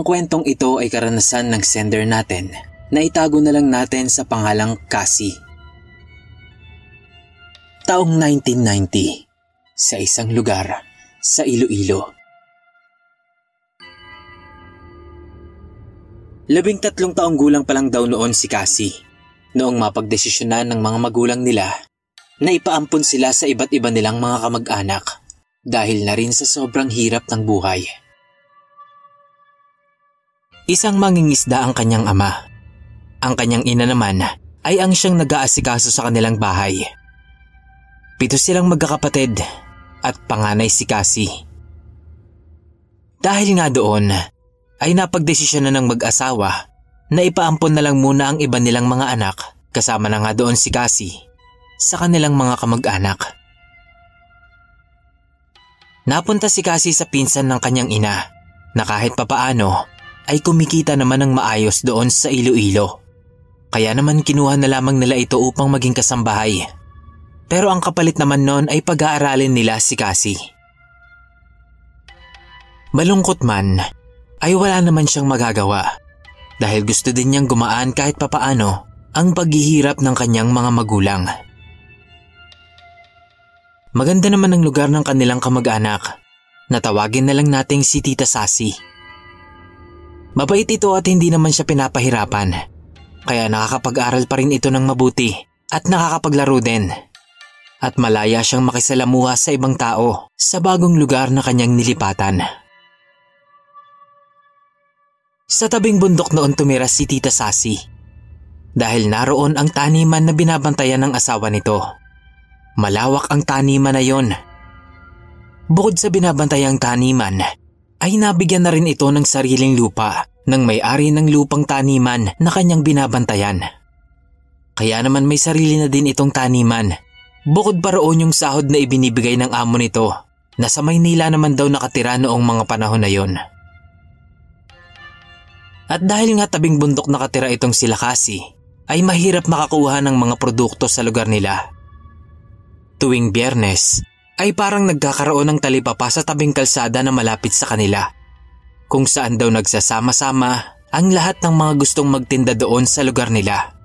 Ang kwentong ito ay karanasan ng sender natin na itago na lang natin sa pangalang Cassie. Taong 1990, sa isang lugar sa Iloilo. Labing tatlong taong gulang pa lang daw noon si Cassie noong mapagdesisyonan ng mga magulang nila na ipaampon sila sa iba't iba nilang mga kamag-anak dahil na rin sa sobrang hirap ng buhay. Isang mangingisda ang kanyang ama. Ang kanyang ina naman ay ang siyang nag-aasikaso sa kanilang bahay. Pito silang magkakapatid at panganay si Cassie. Dahil nga doon, ay napagdesisyon na ng mag-asawa na ipaampon na lang muna ang iba nilang mga anak kasama na nga doon si Cassie sa kanilang mga kamag-anak. Napunta si Cassie sa pinsan ng kanyang ina na kahit papaano ay kumikita naman ng maayos doon sa Iloilo. Kaya naman kinuha na lamang nila ito upang maging kasambahay. Pero ang kapalit naman noon ay pag-aaralin nila si Cassie. Malungkot man, ay wala naman siyang magagawa dahil gusto din niyang gumaan kahit papaano ang paghihirap ng kanyang mga magulang. Maganda naman ang lugar ng kanilang kamag-anak. Natawagin na lang nating si Tita Sasi. Mabait ito at hindi naman siya pinapahirapan. Kaya nakakapag-aral pa rin ito ng mabuti at nakakapaglaro din. At malaya siyang makisalamuha sa ibang tao sa bagong lugar na kanyang nilipatan. Sa tabing bundok noon tumira si Tita Sasi. Dahil naroon ang taniman na binabantayan ng asawa nito. Malawak ang taniman na yon. Bukod sa binabantayang taniman, ay nabigyan na rin ito ng sariling lupa ng may-ari ng lupang taniman na kanyang binabantayan. Kaya naman may sarili na din itong taniman. Bukod pa roon yung sahod na ibinibigay ng amo nito na sa Maynila naman daw nakatira noong mga panahon na yon. At dahil nga tabing bundok nakatira itong sila kasi, ay mahirap makakuha ng mga produkto sa lugar nila. Tuwing biyernes, ay parang nagkakaroon ng talipapa sa tabing kalsada na malapit sa kanila. Kung saan daw nagsasama-sama ang lahat ng mga gustong magtinda doon sa lugar nila.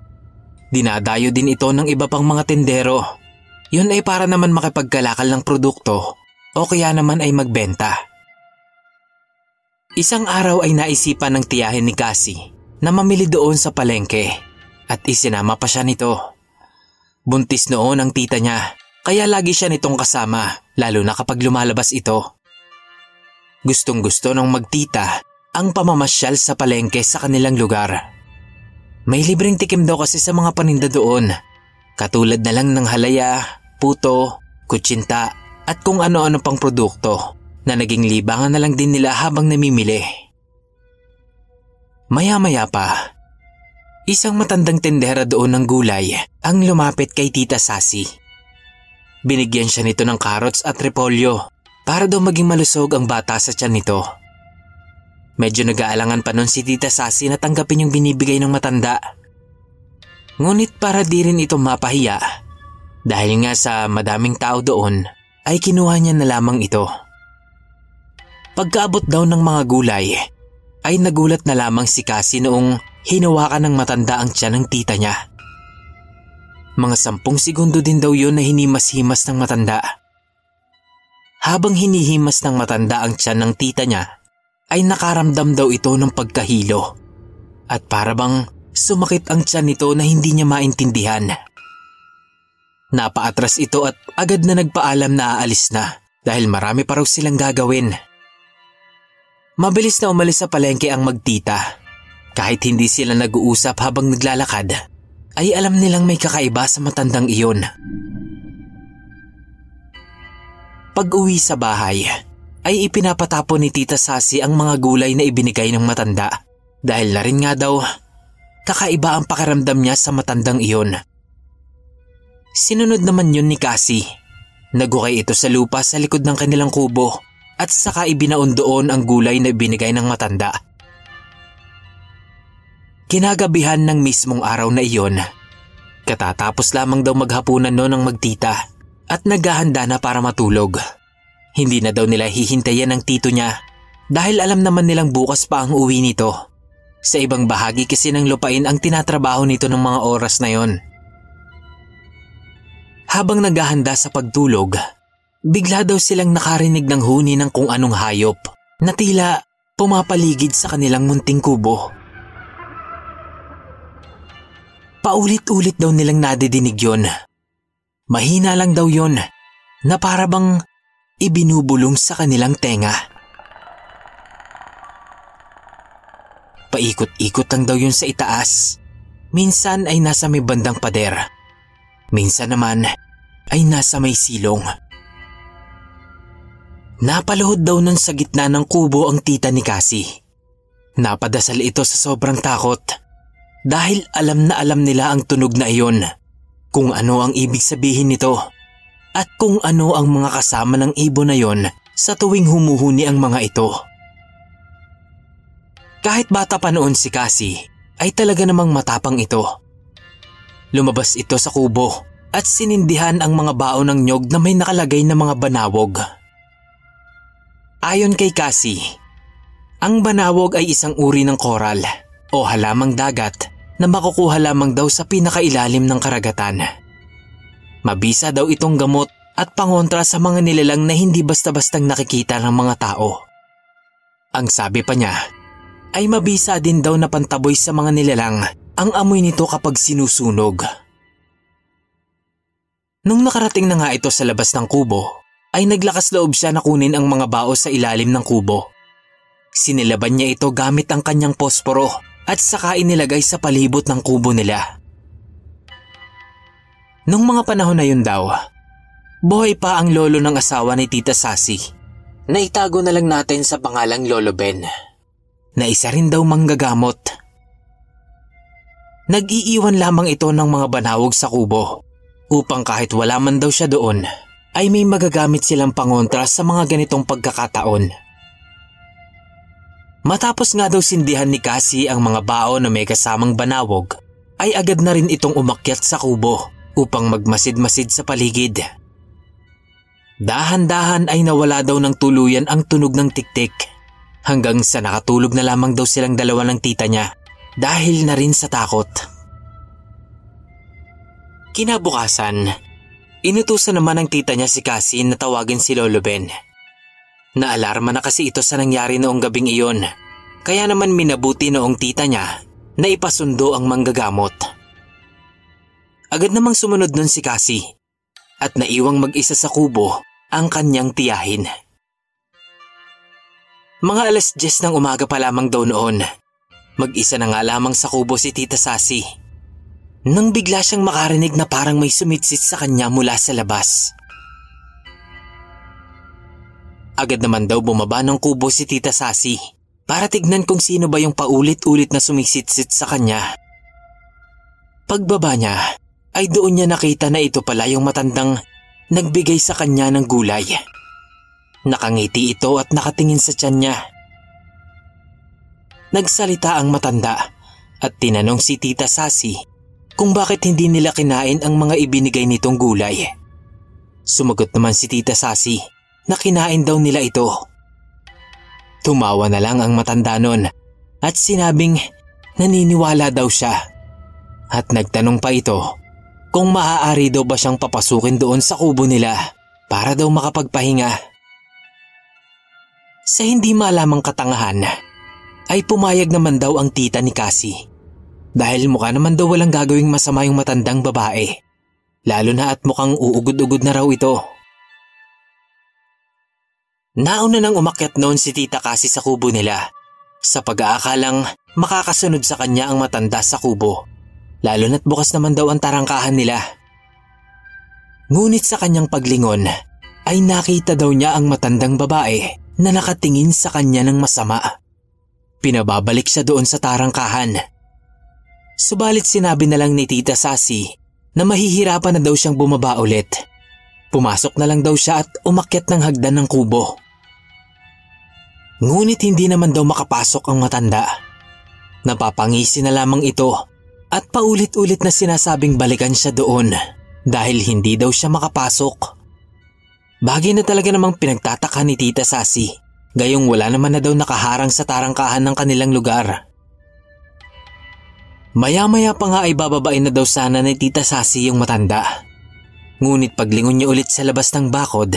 Dinadayo din ito ng iba pang mga tendero. Yun ay para naman makipagkalakal ng produkto o kaya naman ay magbenta. Isang araw ay naisipan ng tiyahin ni Cassie na mamili doon sa palengke at isinama pa siya nito. Buntis noon ang tita niya kaya lagi siya nitong kasama lalo na kapag lumalabas ito. Gustong gusto ng magtita ang pamamasyal sa palengke sa kanilang lugar. May libreng tikim daw kasi sa mga paninda doon. Katulad na lang ng halaya, puto, kutsinta at kung ano-ano pang produkto na naging libangan na lang din nila habang namimili. Maya-maya pa, isang matandang tendera doon ng gulay ang lumapit kay Tita Sasi. Binigyan siya nito ng carrots at repolyo para daw maging malusog ang bata sa tiyan nito. Medyo nag-aalangan pa nun si Tita Sasi na tanggapin yung binibigay ng matanda. Ngunit para di rin ito mapahiya, dahil nga sa madaming tao doon, ay kinuha niya na lamang ito. Pagkaabot daw ng mga gulay, ay nagulat na lamang si Cassie noong hinawakan ng matanda ang tiyan ng tita niya. Mga sampung segundo din daw yun na hinimas-himas ng matanda. Habang hinihimas ng matanda ang tiyan ng tita niya, ay nakaramdam daw ito ng pagkahilo. At para bang sumakit ang tiyan nito na hindi niya maintindihan. Napaatras ito at agad na nagpaalam na aalis na dahil marami pa raw silang gagawin. Mabilis na umalis sa palengke ang magtita. Kahit hindi sila nag-uusap habang naglalakad, ay alam nilang may kakaiba sa matandang iyon. Pag uwi sa bahay, ay ipinapatapon ni Tita Sasi ang mga gulay na ibinigay ng matanda dahil na rin nga daw kakaiba ang pakiramdam niya sa matandang iyon. Sinunod naman yun ni Cassie. Nagukay ito sa lupa sa likod ng kanilang kubo at saka ibinaon doon ang gulay na binigay ng matanda. Kinagabihan ng mismong araw na iyon, katatapos lamang daw maghapunan noon ng magtita at naghahanda na para matulog. Hindi na daw nila hihintayin ang tito niya dahil alam naman nilang bukas pa ang uwi nito. Sa ibang bahagi kasi ng lupain ang tinatrabaho nito ng mga oras na yon. Habang naghahanda sa pagtulog, Bigla daw silang nakarinig ng huni ng kung anong hayop na tila pumapaligid sa kanilang munting kubo. Paulit-ulit daw nilang nadidinig yon. Mahina lang daw yon na para bang ibinubulong sa kanilang tenga. Paikot-ikot lang daw yun sa itaas. Minsan ay nasa may bandang pader. Minsan naman ay nasa may silong. Napaluhod daw nun sa gitna ng kubo ang tita ni Cassie. Napadasal ito sa sobrang takot dahil alam na alam nila ang tunog na iyon, kung ano ang ibig sabihin nito at kung ano ang mga kasama ng ibon na yon sa tuwing humuhuni ang mga ito. Kahit bata pa noon si Cassie, ay talaga namang matapang ito. Lumabas ito sa kubo at sinindihan ang mga baon ng nyog na may nakalagay na mga banawog. Ayon kay Cassie, ang banawog ay isang uri ng koral o halamang dagat na makukuha lamang daw sa pinakailalim ng karagatan. Mabisa daw itong gamot at pangontra sa mga nilalang na hindi basta-bastang nakikita ng mga tao. Ang sabi pa niya ay mabisa din daw na pantaboy sa mga nilalang ang amoy nito kapag sinusunog. Nung nakarating na nga ito sa labas ng kubo, ay naglakas loob siya na kunin ang mga bao sa ilalim ng kubo. Sinilaban niya ito gamit ang kanyang posporo at saka inilagay sa palibot ng kubo nila. Nung mga panahon na yun daw, buhay pa ang lolo ng asawa ni Tita Sasi. Naitago na lang natin sa pangalang Lolo Ben. Na isa rin daw manggagamot. Nag-iiwan lamang ito ng mga banawog sa kubo upang kahit wala man daw siya doon, ay may magagamit silang pangontra sa mga ganitong pagkakataon. Matapos nga daw sindihan ni Cassie ang mga bao na may kasamang banawog, ay agad na rin itong umakyat sa kubo upang magmasid-masid sa paligid. Dahan-dahan ay nawala daw ng tuluyan ang tunog ng tiktik hanggang sa nakatulog na lamang daw silang dalawa ng tita niya dahil na rin sa takot. Kinabukasan, Inutusan naman ng tita niya si Cassie na tawagin si Lolo Ben. Naalarma na kasi ito sa nangyari noong gabing iyon. Kaya naman minabuti noong tita niya na ipasundo ang manggagamot. Agad namang sumunod nun si Cassie. at naiwang mag-isa sa kubo ang kanyang tiyahin. Mga alas 10 ng umaga pa lamang daw noon. Mag-isa na nga lamang sa kubo si Tita Sasi. Nang bigla siyang makarinig na parang may sumitsit sa kanya mula sa labas. Agad naman daw bumaba ng kubo si Tita Sasi para tignan kung sino ba yung paulit-ulit na sumisitsit sa kanya. Pagbaba niya, ay doon niya nakita na ito pala yung matandang nagbigay sa kanya ng gulay. Nakangiti ito at nakatingin sa tiyan niya. Nagsalita ang matanda at tinanong si Tita Sasi kung bakit hindi nila kinain ang mga ibinigay nitong gulay. Sumagot naman si Tita Sasi na kinain daw nila ito. Tumawa na lang ang matanda nun at sinabing naniniwala daw siya. At nagtanong pa ito kung maaari daw ba siyang papasukin doon sa kubo nila para daw makapagpahinga. Sa hindi malamang katangahan, ay pumayag naman daw ang tita ni Cassie. Dahil mukha naman daw walang gagawing masama yung matandang babae. Lalo na at mukhang uugod-ugod na raw ito. Nauna nang umakyat noon si Tita Kasi sa kubo nila sa pag-aakalang makakasunod sa kanya ang matanda sa kubo. Lalo na't bukas naman daw ang tarangkahan nila. Ngunit sa kanyang paglingon ay nakita daw niya ang matandang babae na nakatingin sa kanya ng masama. Pinababalik siya doon sa tarangkahan. Subalit sinabi na lang ni Tita Sasi na mahihirapan na daw siyang bumaba ulit. Pumasok na lang daw siya at umakyat ng hagdan ng kubo. Ngunit hindi naman daw makapasok ang matanda. Napapangisi na lamang ito at paulit-ulit na sinasabing balikan siya doon dahil hindi daw siya makapasok. Bagay na talaga namang pinagtataka ni Tita Sasi gayong wala naman na daw nakaharang sa tarangkahan ng kanilang lugar. Maya-maya pa nga ay bababain na daw sana ni Tita Sasi yung matanda. Ngunit paglingon niya ulit sa labas ng bakod,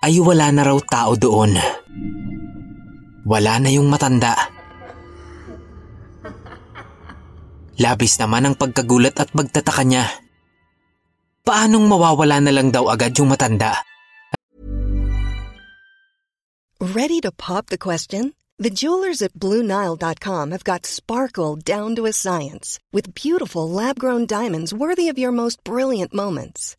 ay wala na raw tao doon. Wala na yung matanda. Labis naman ang pagkagulat at pagtataka niya. Paanong mawawala na lang daw agad yung matanda? Ready to pop the question? The jewelers at BlueNile.com have got sparkle down to a science with beautiful lab-grown diamonds worthy of your most brilliant moments.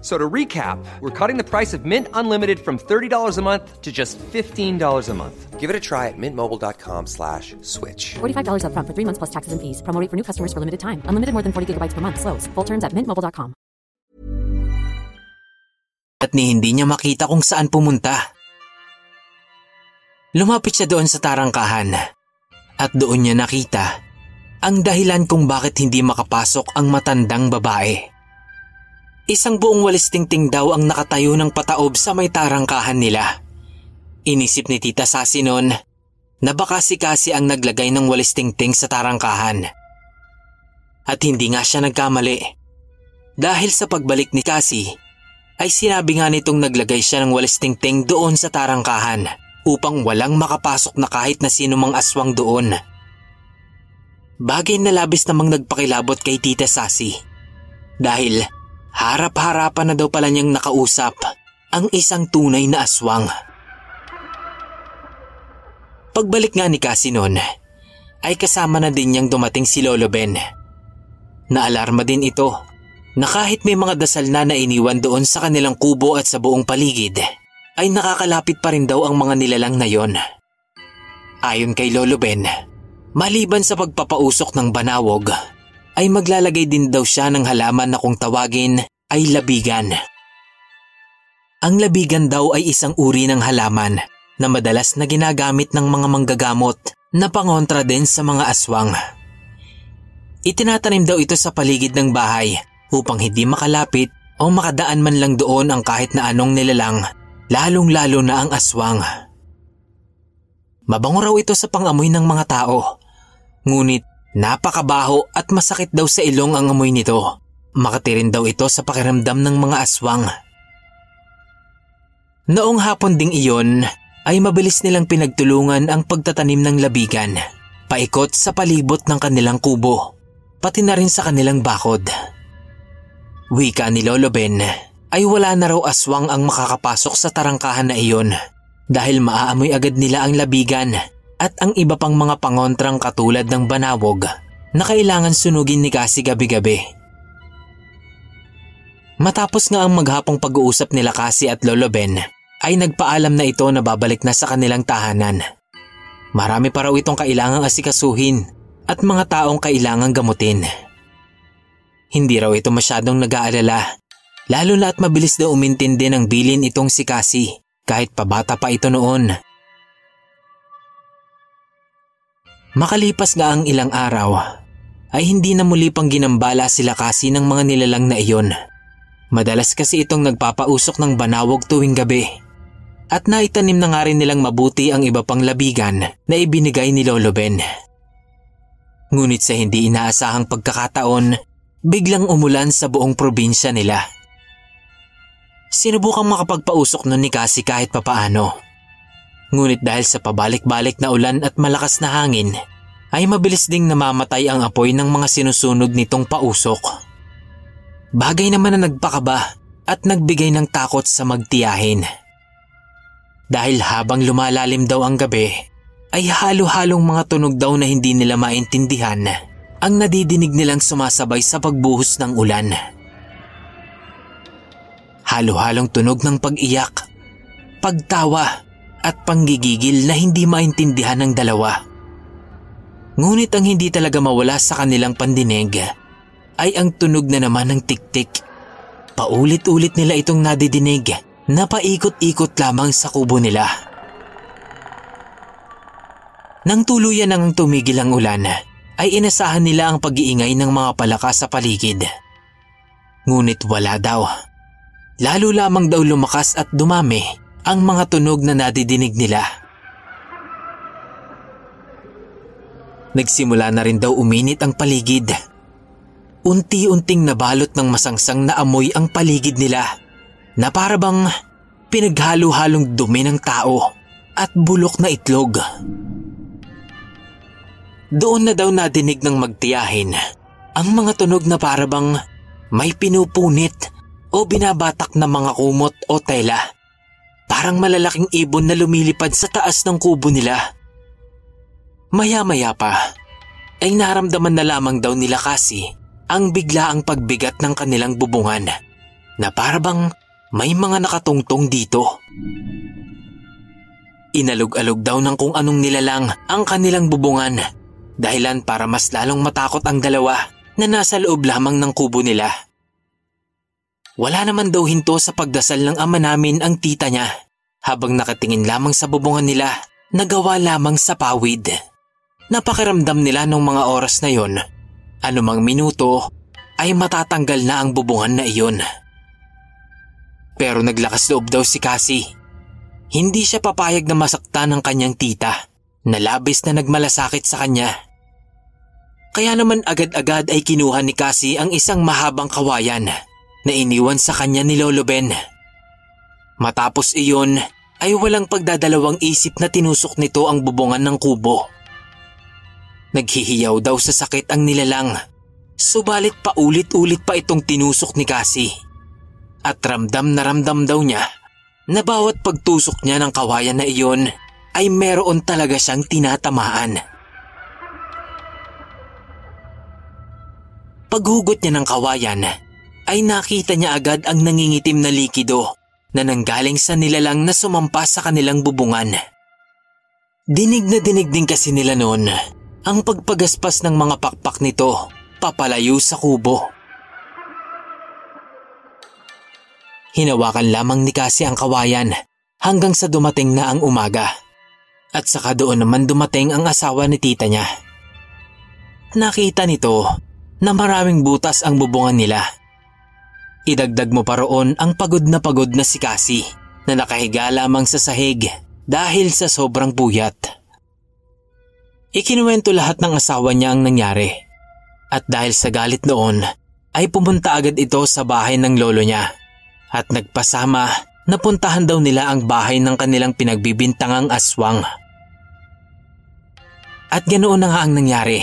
So to recap, we're cutting the price of Mint Unlimited from $30 a month to just $15 a month. Give it a try at mintmobile.com slash switch. $45 upfront for three months plus taxes and fees. Promo rate for new customers for limited time. Unlimited more than 40 gigabytes per month. Slows. Full terms at mintmobile.com. at ni hindi niya makita kung saan pumunta. Lumapit siya doon sa tarangkahan at doon niya nakita ang dahilan kung bakit hindi makapasok ang matandang babae. Isang buong walis tingting daw ang nakatayo ng pataob sa may tarangkahan nila. Inisip ni Tita Sasi noon na baka si Kasi ang naglagay ng walis tingting sa tarangkahan. At hindi nga siya nagkamali. Dahil sa pagbalik ni Kasi, ay sinabi nga nitong naglagay siya ng walis tingting doon sa tarangkahan upang walang makapasok na kahit na sino mang aswang doon. Bagay na labis namang nagpakilabot kay Tita Sasi. Dahil harap-harapan na daw pala niyang nakausap ang isang tunay na aswang. Pagbalik nga ni Cassie noon, ay kasama na din niyang dumating si Lolo Ben. Naalarma din ito na kahit may mga dasal na nainiwan doon sa kanilang kubo at sa buong paligid, ay nakakalapit pa rin daw ang mga nilalang na yon. Ayon kay Lolo Ben, maliban sa pagpapausok ng banawog, ay maglalagay din daw siya ng halaman na kung tawagin ay labigan. Ang labigan daw ay isang uri ng halaman na madalas na ginagamit ng mga manggagamot na pangontra din sa mga aswang. Itinatanim daw ito sa paligid ng bahay upang hindi makalapit o makadaan man lang doon ang kahit na anong nilalang, lalong-lalo na ang aswang. Mabango raw ito sa pangamoy ng mga tao. Ngunit napakabaho at masakit daw sa ilong ang amoy nito. Makatirin daw ito sa pakiramdam ng mga aswang. Noong hapon ding iyon ay mabilis nilang pinagtulungan ang pagtatanim ng labigan, paikot sa palibot ng kanilang kubo, pati na rin sa kanilang bakod. Wika ni Lolo Ben ay wala na raw aswang ang makakapasok sa tarangkahan na iyon dahil maaamoy agad nila ang labigan at ang iba pang mga pangontrang katulad ng banawog na kailangan sunugin ni Cassie gabi-gabi. Matapos nga ang maghapong pag-uusap nila Cassie at Lolo Ben ay nagpaalam na ito na babalik na sa kanilang tahanan. Marami pa raw itong kailangang asikasuhin at mga taong kailangang gamutin. Hindi raw ito masyadong nag-aalala, lalo na at mabilis daw umintindi ng bilin itong si Cassie kahit pabata pa ito noon. Makalipas nga ang ilang araw, ay hindi na muli pang ginambala sila kasi ng mga nilalang na iyon. Madalas kasi itong nagpapausok ng banawog tuwing gabi at naitanim na nga rin nilang mabuti ang iba pang labigan na ibinigay ni Lolo Ben. Ngunit sa hindi inaasahang pagkakataon, biglang umulan sa buong probinsya nila. Sinubukang makapagpausok nun ni Cassie kahit papaano. Ngunit dahil sa pabalik-balik na ulan at malakas na hangin, ay mabilis ding namamatay ang apoy ng mga sinusunog nitong pausok. Bagay naman na nagpakaba at nagbigay ng takot sa magtiyahin dahil habang lumalalim daw ang gabi ay halo-halong mga tunog daw na hindi nila maintindihan ang nadidinig nilang sumasabay sa pagbuhos ng ulan. Halo-halong tunog ng pag-iyak, pagtawa at panggigigil na hindi maintindihan ng dalawa. Ngunit ang hindi talaga mawala sa kanilang pandinig ay ang tunog na naman ng tiktik. Paulit-ulit nila itong nadidinig napaikot-ikot lamang sa kubo nila. Nang tuluyan nang tumigil ang ulan, ay inasahan nila ang pag-iingay ng mga palaka sa paligid. Ngunit wala daw. Lalo lamang daw lumakas at dumami ang mga tunog na nadidinig nila. Nagsimula na rin daw uminit ang paligid. Unti-unting nabalot ng masangsang na amoy ang paligid nila na para bang pinaghalo-halong dumi ng tao at bulok na itlog. Doon na daw nadinig ng magtiyahin ang mga tunog na para bang may pinupunit o binabatak na mga kumot o tela. Parang malalaking ibon na lumilipad sa taas ng kubo nila. Maya-maya pa ay naramdaman na lamang daw nila kasi ang biglaang pagbigat ng kanilang bubungan na parabang may mga nakatungtong dito. Inalog-alog daw ng kung anong nilalang ang kanilang bubungan dahilan para mas lalong matakot ang dalawa na nasa loob lamang ng kubo nila. Wala naman daw hinto sa pagdasal ng ama namin ang tita niya habang nakatingin lamang sa bubungan nila nagawa lamang sa pawid. Napakiramdam nila nung mga oras na yon, anumang minuto ay matatanggal na ang bubungan na iyon. Pero naglakas loob daw si Cassie. Hindi siya papayag na masaktan ng kanyang tita na labis na nagmalasakit sa kanya. Kaya naman agad-agad ay kinuha ni Cassie ang isang mahabang kawayan na iniwan sa kanya ni Lolo Ben. Matapos iyon ay walang pagdadalawang isip na tinusok nito ang bubungan ng kubo. Naghihiyaw daw sa sakit ang nilalang, subalit paulit-ulit pa itong tinusok ni Cassie. At ramdam na ramdam daw niya na bawat pagtusok niya ng kawayan na iyon ay meron talaga siyang tinatamaan. Paghugot niya ng kawayan ay nakita niya agad ang nangingitim na likido na nanggaling sa nilalang na sumampa sa kanilang bubungan. Dinig na dinig din kasi nila noon ang pagpagaspas ng mga pakpak nito papalayo sa kubo. Hinawakan lamang ni Cassie ang kawayan hanggang sa dumating na ang umaga. At saka doon naman dumating ang asawa ni tita niya. Nakita nito na maraming butas ang bubungan nila. Idagdag mo pa roon ang pagod na pagod na si Cassie na nakahiga lamang sa sahig dahil sa sobrang puyat. Ikinuwento lahat ng asawa niya ang nangyari at dahil sa galit noon ay pumunta agad ito sa bahay ng lolo niya at nagpasama na puntahan daw nila ang bahay ng kanilang pinagbibintangang aswang. At ganoon na nga ang nangyari.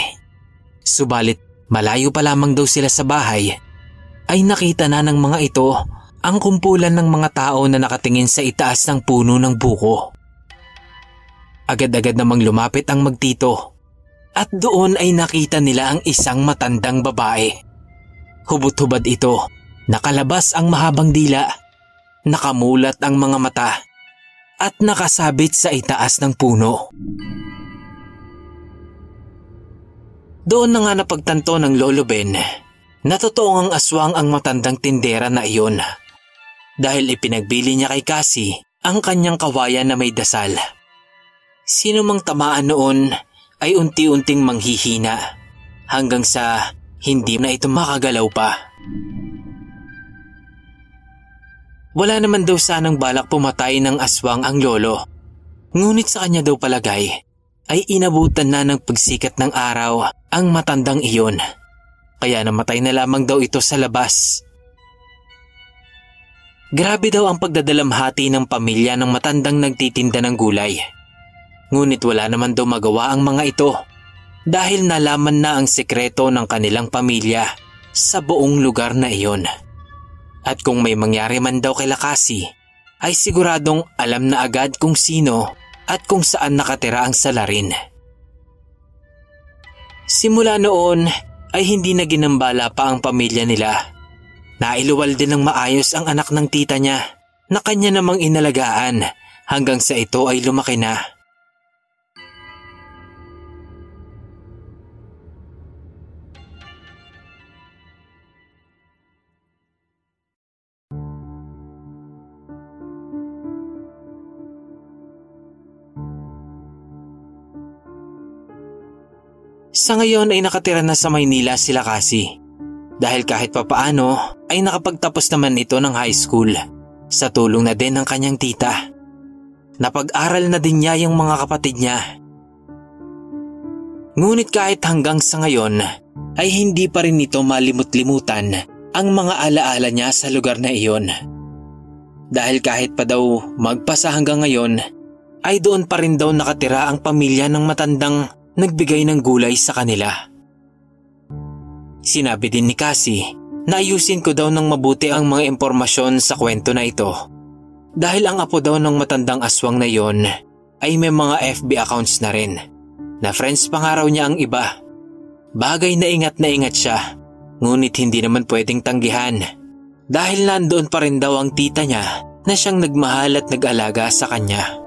Subalit malayo pa lamang daw sila sa bahay ay nakita na ng mga ito ang kumpulan ng mga tao na nakatingin sa itaas ng puno ng buko. Agad-agad namang lumapit ang magtito at doon ay nakita nila ang isang matandang babae. Hubot-hubad ito, nakalabas ang mahabang dila, nakamulat ang mga mata at nakasabit sa itaas ng puno. Doon na nga napagtanto ng Lolo Ben na totoong ang aswang ang matandang tindera na iyon dahil ipinagbili niya kay Cassie ang kanyang kawayan na may dasal. Sino mang tamaan noon ay unti-unting manghihina hanggang sa hindi na ito makagalaw pa. Wala naman daw sanang balak pumatay ng aswang ang lolo. Ngunit sa kanya daw palagay ay inabutan na ng pagsikat ng araw ang matandang iyon. Kaya namatay na lamang daw ito sa labas. Grabe daw ang pagdadalamhati ng pamilya ng matandang nagtitinda ng gulay. Ngunit wala naman daw magawa ang mga ito dahil nalaman na ang sekreto ng kanilang pamilya sa buong lugar na iyon. At kung may mangyari man daw kay Lakasi, ay siguradong alam na agad kung sino at kung saan nakatira ang salarin. Simula noon ay hindi na ginambala pa ang pamilya nila. Nailuwal din ng maayos ang anak ng tita niya na kanya namang inalagaan hanggang sa ito ay lumaki na. Sa ngayon ay nakatira na sa Maynila sila kasi. Dahil kahit papaano ay nakapagtapos naman ito ng high school sa tulong na din ng kanyang tita. Napag-aral na din niya yung mga kapatid niya. Ngunit kahit hanggang sa ngayon ay hindi pa rin ito malimut-limutan ang mga alaala niya sa lugar na iyon. Dahil kahit pa daw magpasa hanggang ngayon ay doon pa rin daw nakatira ang pamilya ng matandang nagbigay ng gulay sa kanila. Sinabi din ni Cassie na ayusin ko daw ng mabuti ang mga impormasyon sa kwento na ito. Dahil ang apo daw ng matandang aswang na yon ay may mga FB accounts na rin. Na friends pa nga raw niya ang iba. Bagay na ingat na ingat siya, ngunit hindi naman pwedeng tanggihan. Dahil nandoon pa rin daw ang tita niya na siyang nagmahal at nag-alaga sa kanya.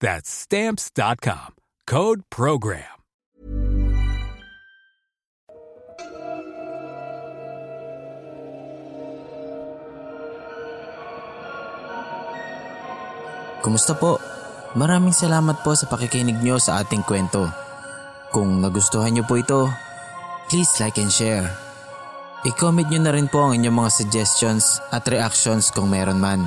That's stamps.com. Code program. Kumusta po? Maraming salamat po sa pakikinig nyo sa ating kwento. Kung nagustuhan nyo po ito, please like and share. I-comment nyo na rin po ang inyong mga suggestions at reactions kung meron man.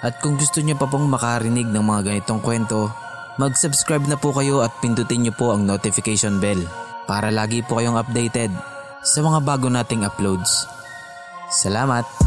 At kung gusto nyo pa pong makarinig ng mga ganitong kwento, mag-subscribe na po kayo at pindutin nyo po ang notification bell para lagi po kayong updated sa mga bago nating uploads. Salamat!